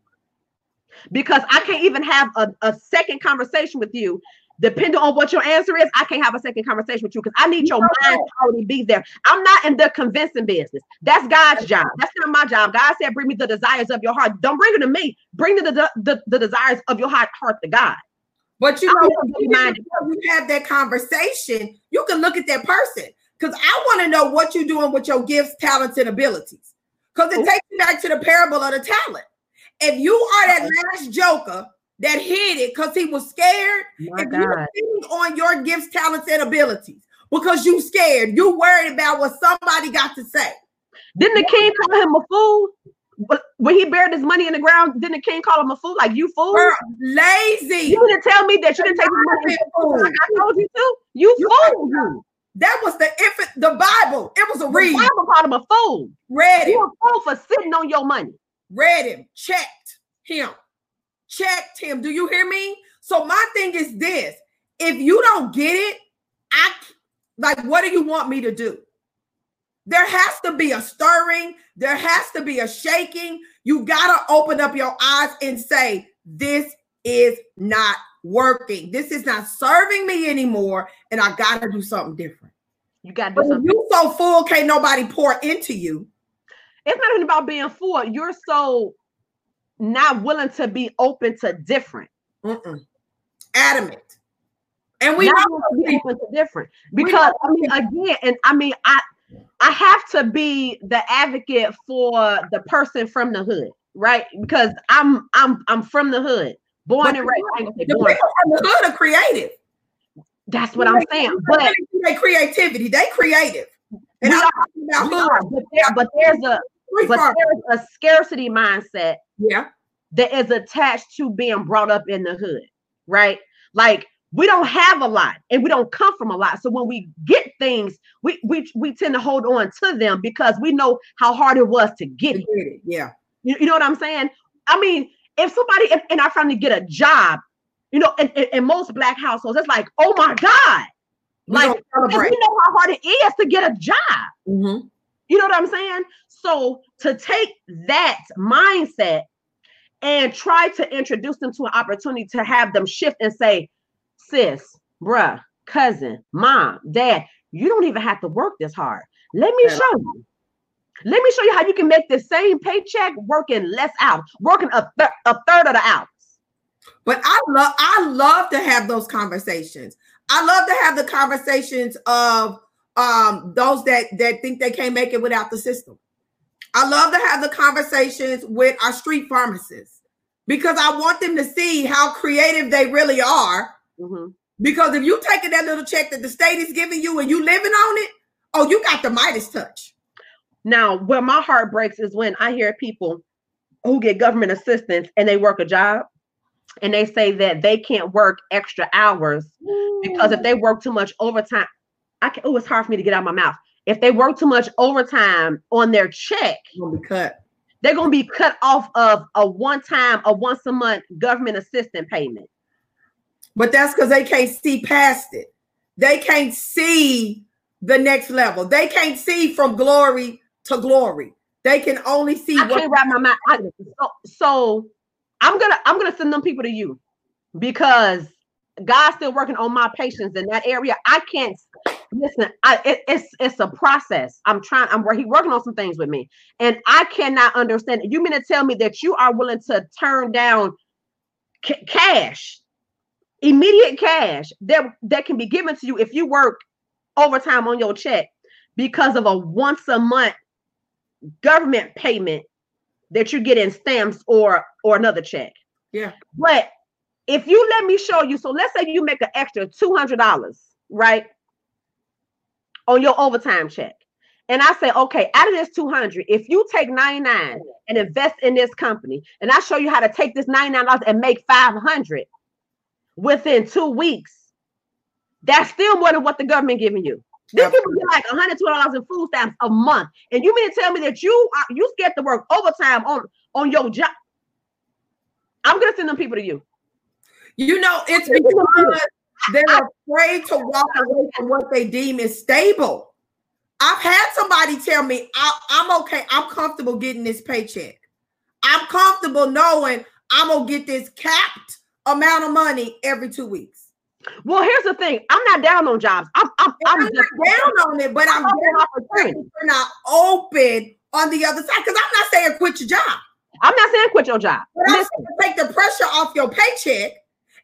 Because I can't even have a, a second conversation with you depending on what your answer is, I can't have a second conversation with you because I need your mind to already be there. I'm not in the convincing business. That's God's job. That's not my job. God said, bring me the desires of your heart. Don't bring it to me. Bring the, the, the, the desires of your heart, heart to God. But you know, you have that conversation, you can look at that person because I want to know what you're doing with your gifts, talents, and abilities. Because it Ooh. takes you back to the parable of the talent. If you are that last joker that hid it because he was scared, My if God. you're sitting on your gifts, talents, and abilities because you scared, you worried about what somebody got to say. Didn't the king call him a fool? When he buried his money in the ground, didn't the king call him a fool? Like you fool, Girl, lazy. You didn't tell me that you didn't take money. Like I told you to. You, you fool. You. That was the infant, the Bible. It was a read. The Bible called him a fool. Read him. You a fool for sitting on your money. Read him. Checked him. Checked him. Do you hear me? So my thing is this: if you don't get it, I like. What do you want me to do? There has to be a stirring, there has to be a shaking. You got to open up your eyes and say, This is not working. This is not serving me anymore. And I got to do something different. You got to do something. You so full, can't nobody pour into you. It's not even about being full. You're so not willing to be open to different. Mm-mm. Adamant. And we not open to different because I mean again, and I mean I I have to be the advocate for the person from the hood, right? Because I'm I'm I'm from the hood, born but and raised. The people from the hood are creative. That's what I'm saying. But they creativity, they creative. And I'm talking about hood. But, there, but there's a but there's a scarcity mindset. Yeah. That is attached to being brought up in the hood, right? Like we don't have a lot and we don't come from a lot. So when we get things, we we, we tend to hold on to them because we know how hard it was to get it. Yeah. You, you know what I'm saying? I mean, if somebody in, in our family get a job, you know, in, in, in, most black households, it's like, oh my God. We like we know how hard it is to get a job. Mm-hmm. You know what I'm saying? So to take that mindset and try to introduce them to an opportunity to have them shift and say, sis, bruh, cousin, mom, dad, you don't even have to work this hard. Let me show you. Let me show you how you can make the same paycheck working less hours, working a, th- a third of the hours. But I love I love to have those conversations. I love to have the conversations of um those that that think they can't make it without the system. I love to have the conversations with our street pharmacists because I want them to see how creative they really are Mm-hmm. Because if you taking that little check that the state is giving you and you living on it, oh, you got the Midas touch. Now, where my heart breaks is when I hear people who get government assistance and they work a job and they say that they can't work extra hours Ooh. because if they work too much overtime, I can oh, it's hard for me to get out of my mouth. If they work too much overtime on their check, gonna be cut. They're gonna be cut off of a one-time, a once a month government assistance payment. But that's because they can't see past it. They can't see the next level. They can't see from glory to glory. They can only see. I can't wrap my mind. I, so, so I'm gonna I'm gonna send them people to you because God's still working on my patience in that area. I can't listen. I it, it's it's a process. I'm trying. I'm he working on some things with me, and I cannot understand. You mean to tell me that you are willing to turn down c- cash immediate cash that that can be given to you if you work overtime on your check because of a once a month government payment that you get in stamps or or another check. Yeah. But if you let me show you, so let's say you make an extra $200, right? On your overtime check. And I say, okay, out of this 200, if you take 99 and invest in this company, and I show you how to take this $99 and make 500, within two weeks, that's still more than what the government giving you. These people get like $120 in food stamps a month. And you mean to tell me that you are you scared to work overtime on, on your job? I'm gonna send them people to you. You know, it's because they're afraid to walk away from what they deem is stable. I've had somebody tell me, I, am okay, I'm comfortable getting this paycheck. I'm comfortable knowing I'm gonna get this capped amount of money every two weeks. Well, here's the thing. I'm not down on jobs. I'm I'm, I'm, I'm just down on it, but I'm down We're not open on the other side. Because I'm not saying quit your job. I'm not saying quit your job. But I'm saying take the pressure off your paycheck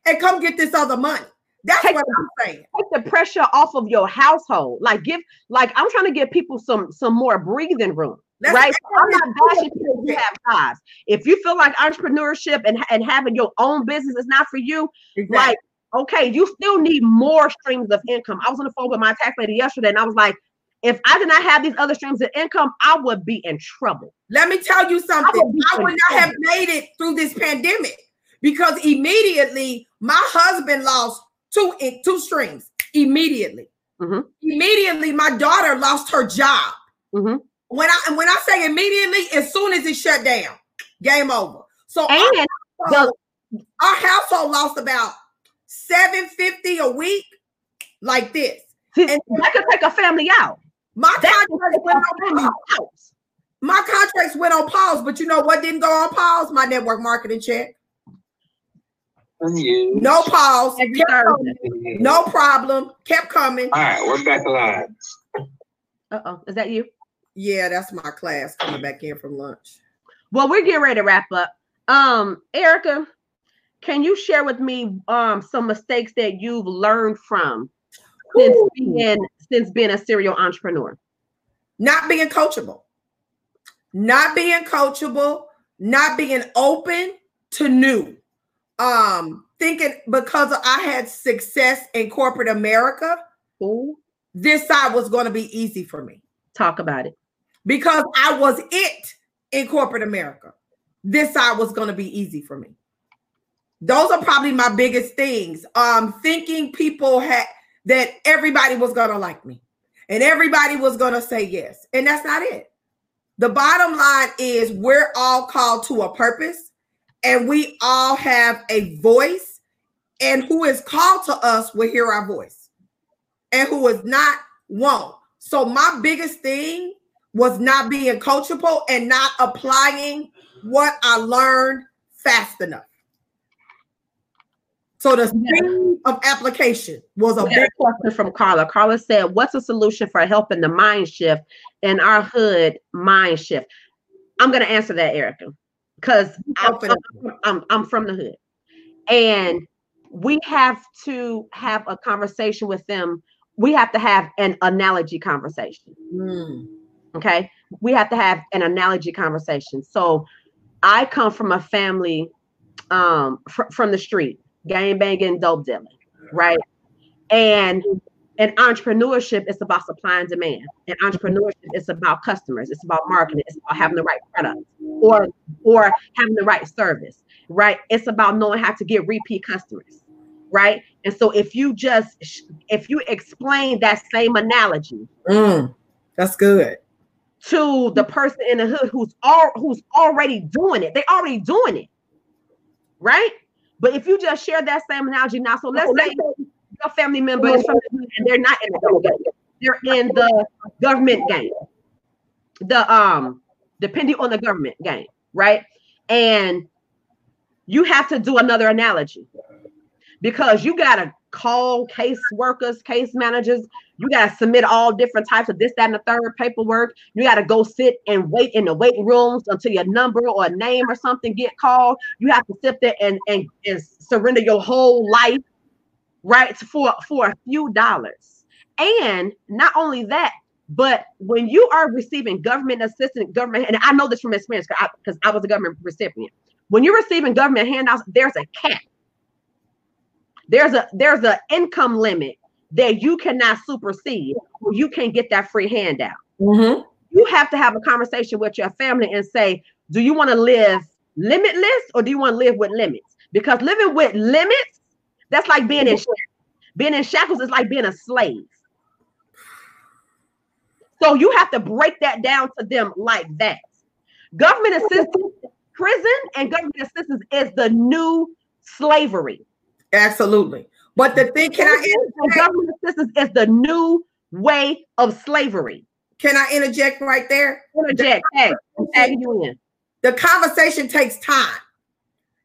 and come get this other money. That's take what I'm saying. Take the pressure off of your household. Like give, like I'm trying to give people some some more breathing room. That's right. I'm not bashing people who have jobs. If you feel like entrepreneurship and, and having your own business is not for you, exactly. like okay, you still need more streams of income. I was on the phone with my tax lady yesterday, and I was like, if I did not have these other streams of income, I would be in trouble. Let me tell you something. I would, I would not have made it through this pandemic because immediately my husband lost two two strings immediately. Mm-hmm. Immediately, my daughter lost her job. Mm-hmm. When I when I say immediately, as soon as it shut down, game over. So and our household, the, our household lost about 750 a week, like this. And that could take a family out. My contracts went on pause. My contracts went on pause, but you know what didn't go on pause? My network marketing check. No pause. No problem. Kept coming. All right, we're back alive. Uh oh, is that you? Yeah, that's my class coming back in from lunch. Well, we're getting ready to wrap up. Um, Erica, can you share with me um some mistakes that you've learned from since being since being a serial entrepreneur? Not being coachable. Not being coachable, not being open to new um thinking because I had success in corporate America, Ooh. this side was going to be easy for me. Talk about it. Because I was it in corporate America. This side was going to be easy for me. Those are probably my biggest things. Um thinking people had that everybody was going to like me and everybody was going to say yes. And that's not it. The bottom line is we're all called to a purpose and we all have a voice, and who is called to us will hear our voice, and who is not won't. So, my biggest thing was not being coachable and not applying what I learned fast enough. So the speed of application was a big question from Carla. Carla said, "What's a solution for helping the mind shift in our hood mind shift?" I'm going to answer that, Erica because I'm, I'm, I'm from the hood. And we have to have a conversation with them. We have to have an analogy conversation. Mm. Okay. We have to have an analogy conversation. So I come from a family um, fr- from the street, gang banging, dope dealing, right? And and entrepreneurship is about supply and demand. And entrepreneurship is about customers. It's about marketing. It's about having the right product or or having the right service, right? It's about knowing how to get repeat customers, right? And so if you just if you explain that same analogy, mm, that's good to the person in the hood who's all who's already doing it. They're already doing it, right? But if you just share that same analogy now, so let's say your family member is from the hood and they're not in the government They're in the government game. The um, depending on the government game, right? And you have to do another analogy because you gotta call case workers, case managers. You gotta submit all different types of this, that, and the third paperwork. You gotta go sit and wait in the waiting rooms until your number or name or something get called. You have to sit there and and, and surrender your whole life right for for a few dollars and not only that but when you are receiving government assistance government and i know this from experience because I, I was a government recipient when you're receiving government handouts there's a cap there's a there's an income limit that you cannot supersede or you can't get that free handout mm-hmm. you have to have a conversation with your family and say do you want to live limitless or do you want to live with limits because living with limits that's like being in shackles. Being in shackles is like being a slave. So you have to break that down to them like that. Government assistance, prison and government assistance is the new slavery. Absolutely. But the thing, can I government assistance is the new way of slavery. Can I interject right there? Interject. Hey, you in. The conversation takes time.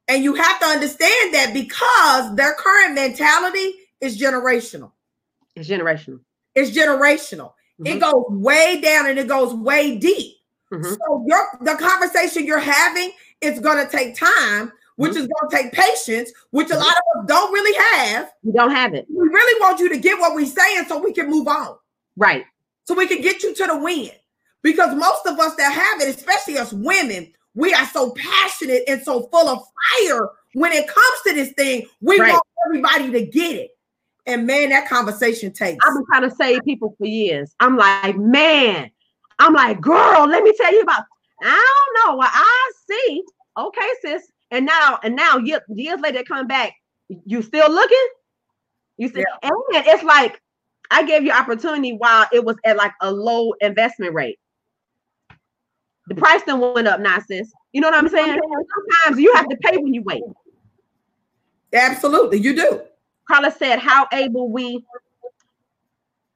And you have to understand that because their current mentality is generational. It's generational. It's generational. Mm-hmm. It goes way down and it goes way deep. Mm-hmm. So your the conversation you're having is going to take time, which mm-hmm. is going to take patience, which a lot of us don't really have. We don't have it. We really want you to get what we're saying so we can move on. Right. So we can get you to the win. Because most of us that have it, especially us women, we are so passionate and so full of fire when it comes to this thing. We right. want everybody to get it. And man, that conversation takes. I've been trying to save people for years. I'm like, man, I'm like, girl, let me tell you about. I don't know what I see. Okay, sis. And now, and now, years, years later, coming back, you still looking? You see, yeah. and it's like I gave you opportunity while it was at like a low investment rate. The price then went up now, sis. You know what I'm saying? Sometimes you have to pay when you wait. Absolutely, you do. Carla said, "How able we,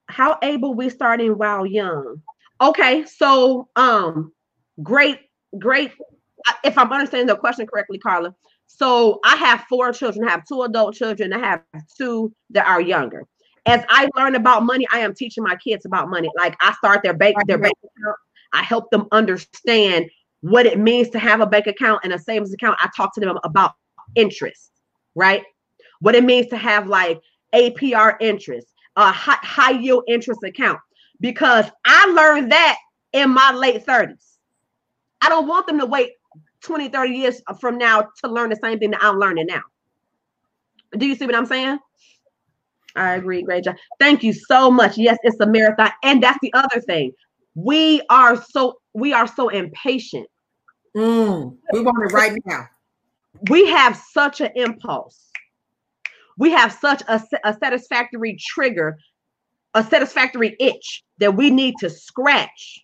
how able we starting while young." Okay, so um, great, great. If I'm understanding the question correctly, Carla. So I have four children. I have two adult children. I have two that are younger. As I learn about money, I am teaching my kids about money. Like I start their bank, their bank account. I help them understand what it means to have a bank account and a savings account. I talk to them about interest, right? What it means to have like APR interest, a high, high yield interest account, because I learned that in my late 30s. I don't want them to wait 20, 30 years from now to learn the same thing that I'm learning now. Do you see what I'm saying? I agree. Great job. Thank you so much. Yes, it's a marathon. And that's the other thing. We are so we are so impatient. Mm, we want it right now. We have such an impulse. We have such a, a satisfactory trigger, a satisfactory itch that we need to scratch.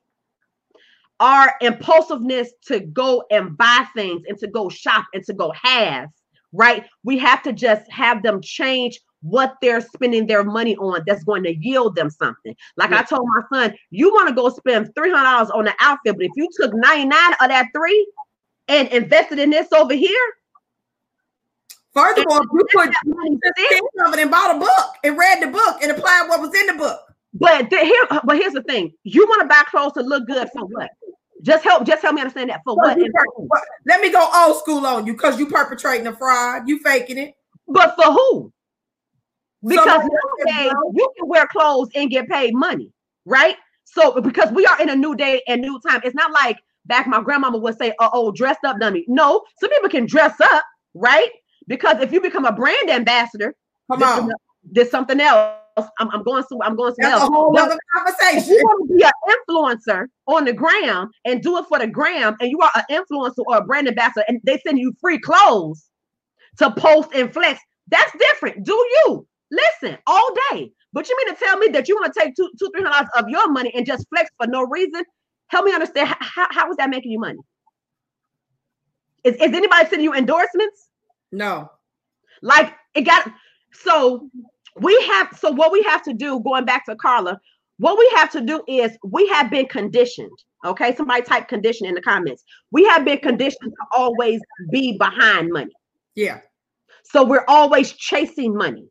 Our impulsiveness to go and buy things and to go shop and to go have, right? We have to just have them change what they're spending their money on that's going to yield them something. Like yeah. I told my son, you want to go spend $300 on an outfit, but if you took 99 of that three and invested in this over here. First of all, you put that money of it and bought a book and read the book and applied what was in the book. But the, here, but here's the thing: you want to buy clothes to look good for what? Just help, just help me understand that for what? Let me go old school on you because you perpetrating a fraud, you faking it. But for who? Because so nowadays you can wear clothes and get paid money, right? So because we are in a new day and new time, it's not like back my grandmama would say, "Oh, oh dressed up, dummy." No, some people can dress up, right? Because if you become a brand ambassador, come on, there's something else. I'm, I'm going to I'm going to That's a whole other conversation. You want to be an influencer on the gram and do it for the gram, and you are an influencer or a brand ambassador, and they send you free clothes to post and flex, that's different. Do you? Listen, all day. But you mean to tell me that you want to take two, two, three hundred dollars of your money and just flex for no reason? Help me understand how, how is that making you money? Is, is anybody sending you endorsements? No. Like it got so we have so what we have to do, going back to Carla, what we have to do is we have been conditioned. Okay, somebody type condition in the comments. We have been conditioned to always be behind money. Yeah. So we're always chasing money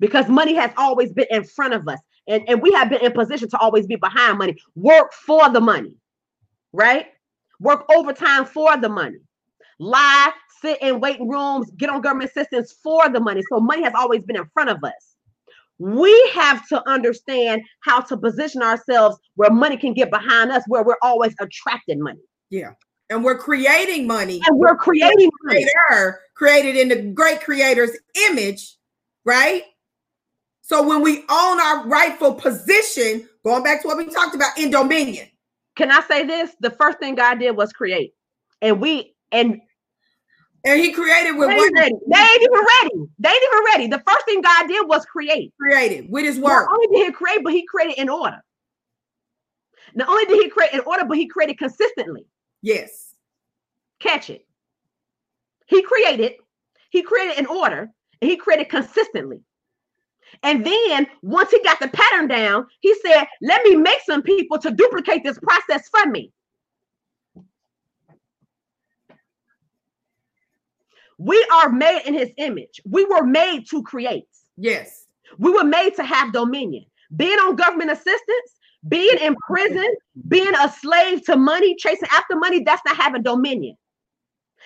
because money has always been in front of us and, and we have been in position to always be behind money work for the money right work overtime for the money lie sit in waiting rooms get on government assistance for the money so money has always been in front of us we have to understand how to position ourselves where money can get behind us where we're always attracting money yeah and we're creating money and we're creating money. Creator, created in the great creator's image right so when we own our rightful position, going back to what we talked about in dominion. Can I say this? The first thing God did was create. And we and and he created with? Ready. They ain't even ready. They ain't even ready. The first thing God did was create. Created with his word. Not only did he create, but he created in order. Not only did he create in order, but he created consistently. Yes. Catch it. He created, he created in order, and he created consistently. And then once he got the pattern down, he said, Let me make some people to duplicate this process for me. We are made in his image. We were made to create. Yes. We were made to have dominion. Being on government assistance, being in prison, being a slave to money, chasing after money, that's not having dominion.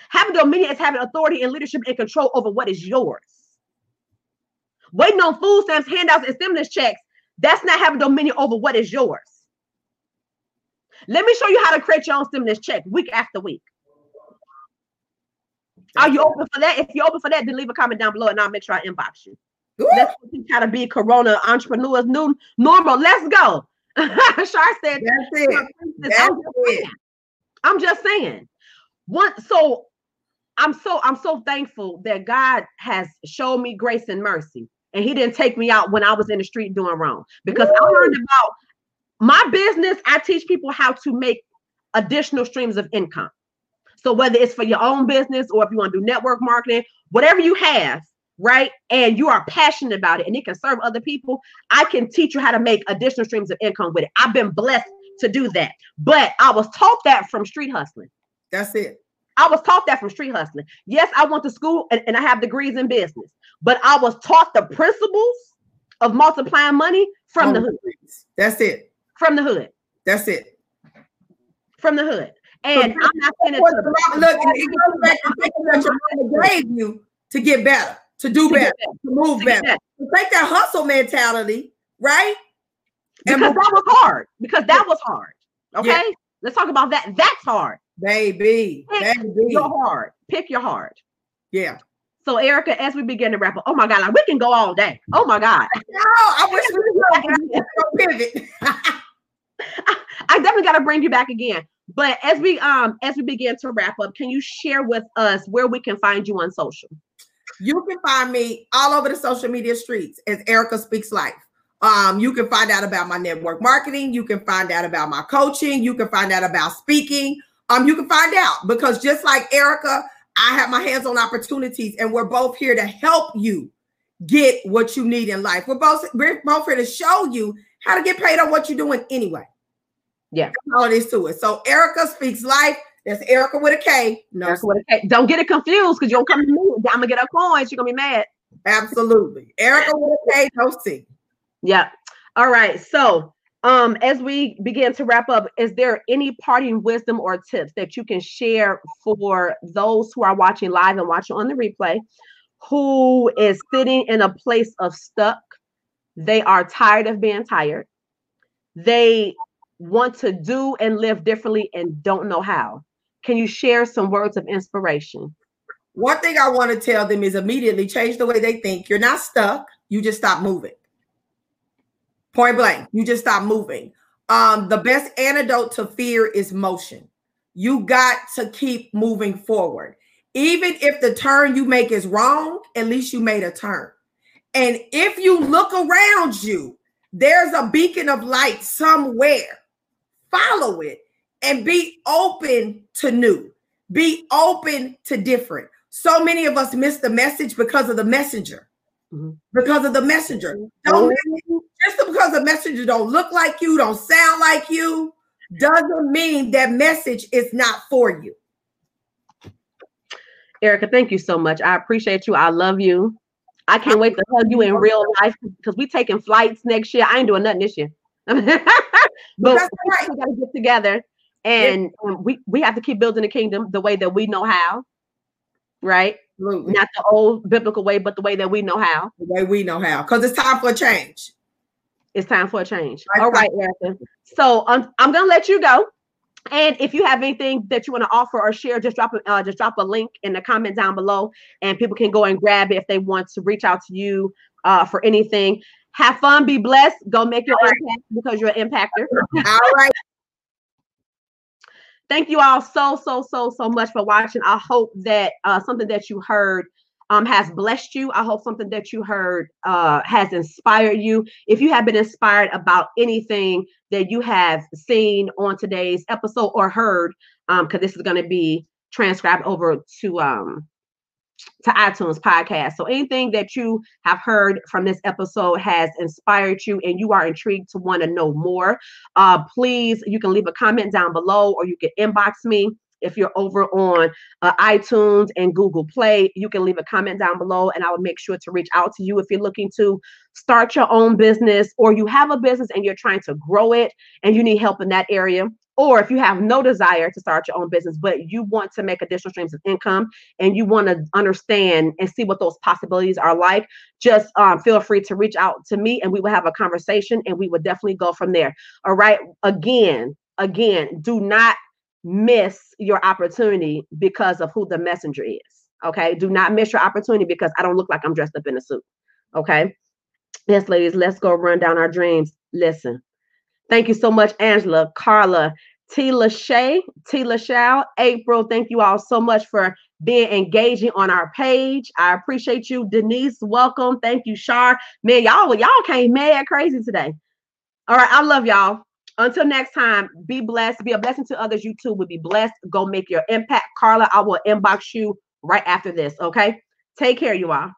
Having dominion is having authority and leadership and control over what is yours. Waiting on food stamps, handouts, and stimulus checks, that's not having dominion over what is yours. Let me show you how to create your own stimulus check week after week. Are you open for that? If you're open for that, then leave a comment down below and I'll make sure I inbox you. Ooh. Let's how to be Corona entrepreneurs new normal. Let's go. Shar said, That's it. That's I'm, just it. saying. I'm just saying. One, so I'm so I'm so thankful that God has showed me grace and mercy, and He didn't take me out when I was in the street doing wrong. Because I learned about my business. I teach people how to make additional streams of income. So whether it's for your own business or if you want to do network marketing, whatever you have, right? And you are passionate about it and it can serve other people, I can teach you how to make additional streams of income with it. I've been blessed to do that. But I was taught that from street hustling. That's it. I was taught that from street hustling. Yes, I went to school and, and I have degrees in business, but I was taught the principles of multiplying money from the hood. That's it. From the hood. That's it. From the hood. And I'm not saying it What to- Look, it goes back to thinking what your mama gave you to get better, to do to get better, to move to better. that. To take that hustle mentality, right? And because move- that was hard. Because that was hard. Okay. Yeah. Let's talk about that. That's hard. baby, Pick baby. your hard. Pick your hard. Yeah. So, Erica, as we begin to wrap up, oh my God, like we can go all day. Oh my God. No, I wish we could go pivot. I definitely got to bring you back again. But as we um as we begin to wrap up, can you share with us where we can find you on social? You can find me all over the social media streets as Erica Speaks Life. Um, you can find out about my network marketing. You can find out about my coaching. You can find out about speaking. Um, you can find out because just like Erica, I have my hands on opportunities, and we're both here to help you get what you need in life. We're both we're both here to show you how to get paid on what you're doing anyway. Yeah. All it is to it. So Erica Speaks Life. That's Erica with a K. No, Erica with a K. Don't get it confused because you don't come to me. I'm gonna get her coins. You're gonna be mad. absolutely. Erica with a K, no C. Yeah. All right. So, um, as we begin to wrap up, is there any parting wisdom or tips that you can share for those who are watching live and watching on the replay, who is sitting in a place of stuck? They are tired of being tired. They want to do and live differently and don't know how. Can you share some words of inspiration? One thing I want to tell them is immediately change the way they think. You're not stuck. You just stop moving. Point blank. You just stop moving. Um, the best antidote to fear is motion. You got to keep moving forward. Even if the turn you make is wrong, at least you made a turn. And if you look around you, there's a beacon of light somewhere. Follow it and be open to new. Be open to different. So many of us miss the message because of the messenger. Mhm. Because of the messenger. Don't just because the messenger don't look like you, don't sound like you, doesn't mean that message is not for you. Erica, thank you so much. I appreciate you. I love you. I can't wait to hug you in real life because we taking flights next year. I ain't doing nothing this year. but right. we gotta get together and um, we, we have to keep building the kingdom the way that we know how, right? Absolutely. Not the old biblical way, but the way that we know how. The way we know how. Because it's time for a change. It's time for a change. Right, All right, Erica. So um, I'm gonna let you go. And if you have anything that you want to offer or share, just drop a uh, just drop a link in the comment down below, and people can go and grab it if they want to reach out to you uh, for anything. Have fun, be blessed. Go make your impact because you're an impactor. All right. Thank you all so so so so much for watching. I hope that uh, something that you heard um, has blessed you. I hope something that you heard uh, has inspired you. If you have been inspired about anything that you have seen on today's episode or heard, because um, this is going to be transcribed over to um, to iTunes podcast. So anything that you have heard from this episode has inspired you and you are intrigued to want to know more, uh, please you can leave a comment down below or you can inbox me if you're over on uh, iTunes and Google Play, you can leave a comment down below and I will make sure to reach out to you if you're looking to start your own business or you have a business and you're trying to grow it and you need help in that area. Or if you have no desire to start your own business, but you want to make additional streams of income and you want to understand and see what those possibilities are like, just um, feel free to reach out to me and we will have a conversation and we will definitely go from there. All right. Again, again, do not miss your opportunity because of who the messenger is. Okay. Do not miss your opportunity because I don't look like I'm dressed up in a suit. Okay. Yes, ladies, let's go run down our dreams. Listen. Thank you so much, Angela, Carla, T. Lachey, T. Lachelle, April. Thank you all so much for being engaging on our page. I appreciate you. Denise, welcome. Thank you, Shar. Man, y'all, y'all came mad crazy today. All right, I love y'all. Until next time, be blessed. Be a blessing to others. You too will be blessed. Go make your impact. Carla, I will inbox you right after this. Okay. Take care, you all.